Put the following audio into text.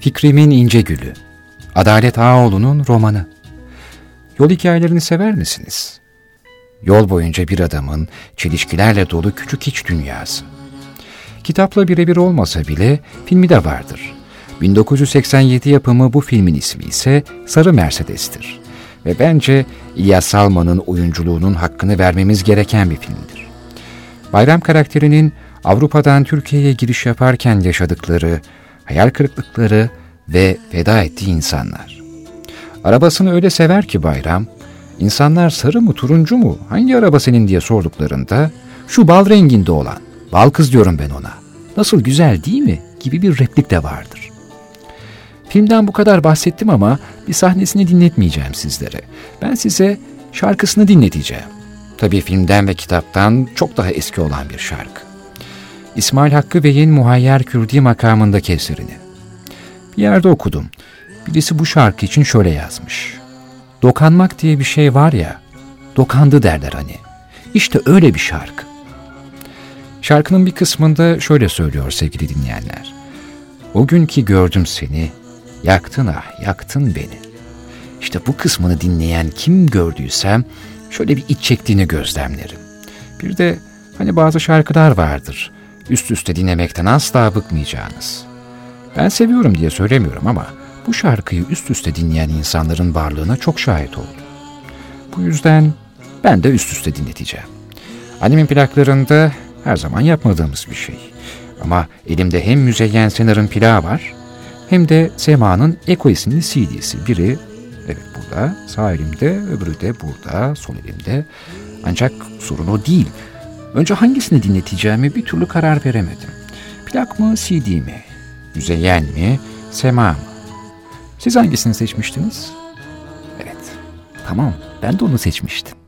Fikrimin İnce Gülü Adalet Ağaoğlu'nun romanı Yol hikayelerini sever misiniz? Yol boyunca bir adamın çelişkilerle dolu küçük iç dünyası. Kitapla birebir olmasa bile filmi de vardır. 1987 yapımı bu filmin ismi ise Sarı Mercedes'tir. Ve bence İlyas Salman'ın oyunculuğunun hakkını vermemiz gereken bir filmdir. Bayram karakterinin Avrupa'dan Türkiye'ye giriş yaparken yaşadıkları, hayal kırıklıkları ve feda ettiği insanlar. Arabasını öyle sever ki Bayram, insanlar sarı mı turuncu mu hangi araba senin diye sorduklarında şu bal renginde olan, bal kız diyorum ben ona, nasıl güzel değil mi gibi bir replik de vardır. Filmden bu kadar bahsettim ama bir sahnesini dinletmeyeceğim sizlere. Ben size şarkısını dinleteceğim. Tabii filmden ve kitaptan çok daha eski olan bir şarkı. İsmail Hakkı Bey'in Muhayyer Kürdi makamındaki eserini. Bir yerde okudum. Birisi bu şarkı için şöyle yazmış. Dokanmak diye bir şey var ya, dokandı derler hani. İşte öyle bir şarkı. Şarkının bir kısmında şöyle söylüyor sevgili dinleyenler. O gün ki gördüm seni, yaktın ah yaktın beni. İşte bu kısmını dinleyen kim gördüysem şöyle bir iç çektiğini gözlemlerim. Bir de hani bazı şarkılar vardır üst üste dinlemekten asla bıkmayacağınız. Ben seviyorum diye söylemiyorum ama bu şarkıyı üst üste dinleyen insanların varlığına çok şahit oldum. Bu yüzden ben de üst üste dinleteceğim. Annemin plaklarında her zaman yapmadığımız bir şey. Ama elimde hem Müzeyyen Senar'ın plağı var hem de Sema'nın Eko isimli CD'si. Biri evet burada, sağ elimde, öbürü de burada, sol elimde. Ancak sorun o değil. Önce hangisini dinleteceğimi bir türlü karar veremedim. Plak mı, CD mi? Müzeyyen mi, Sema mı? Siz hangisini seçmiştiniz? Evet, tamam ben de onu seçmiştim.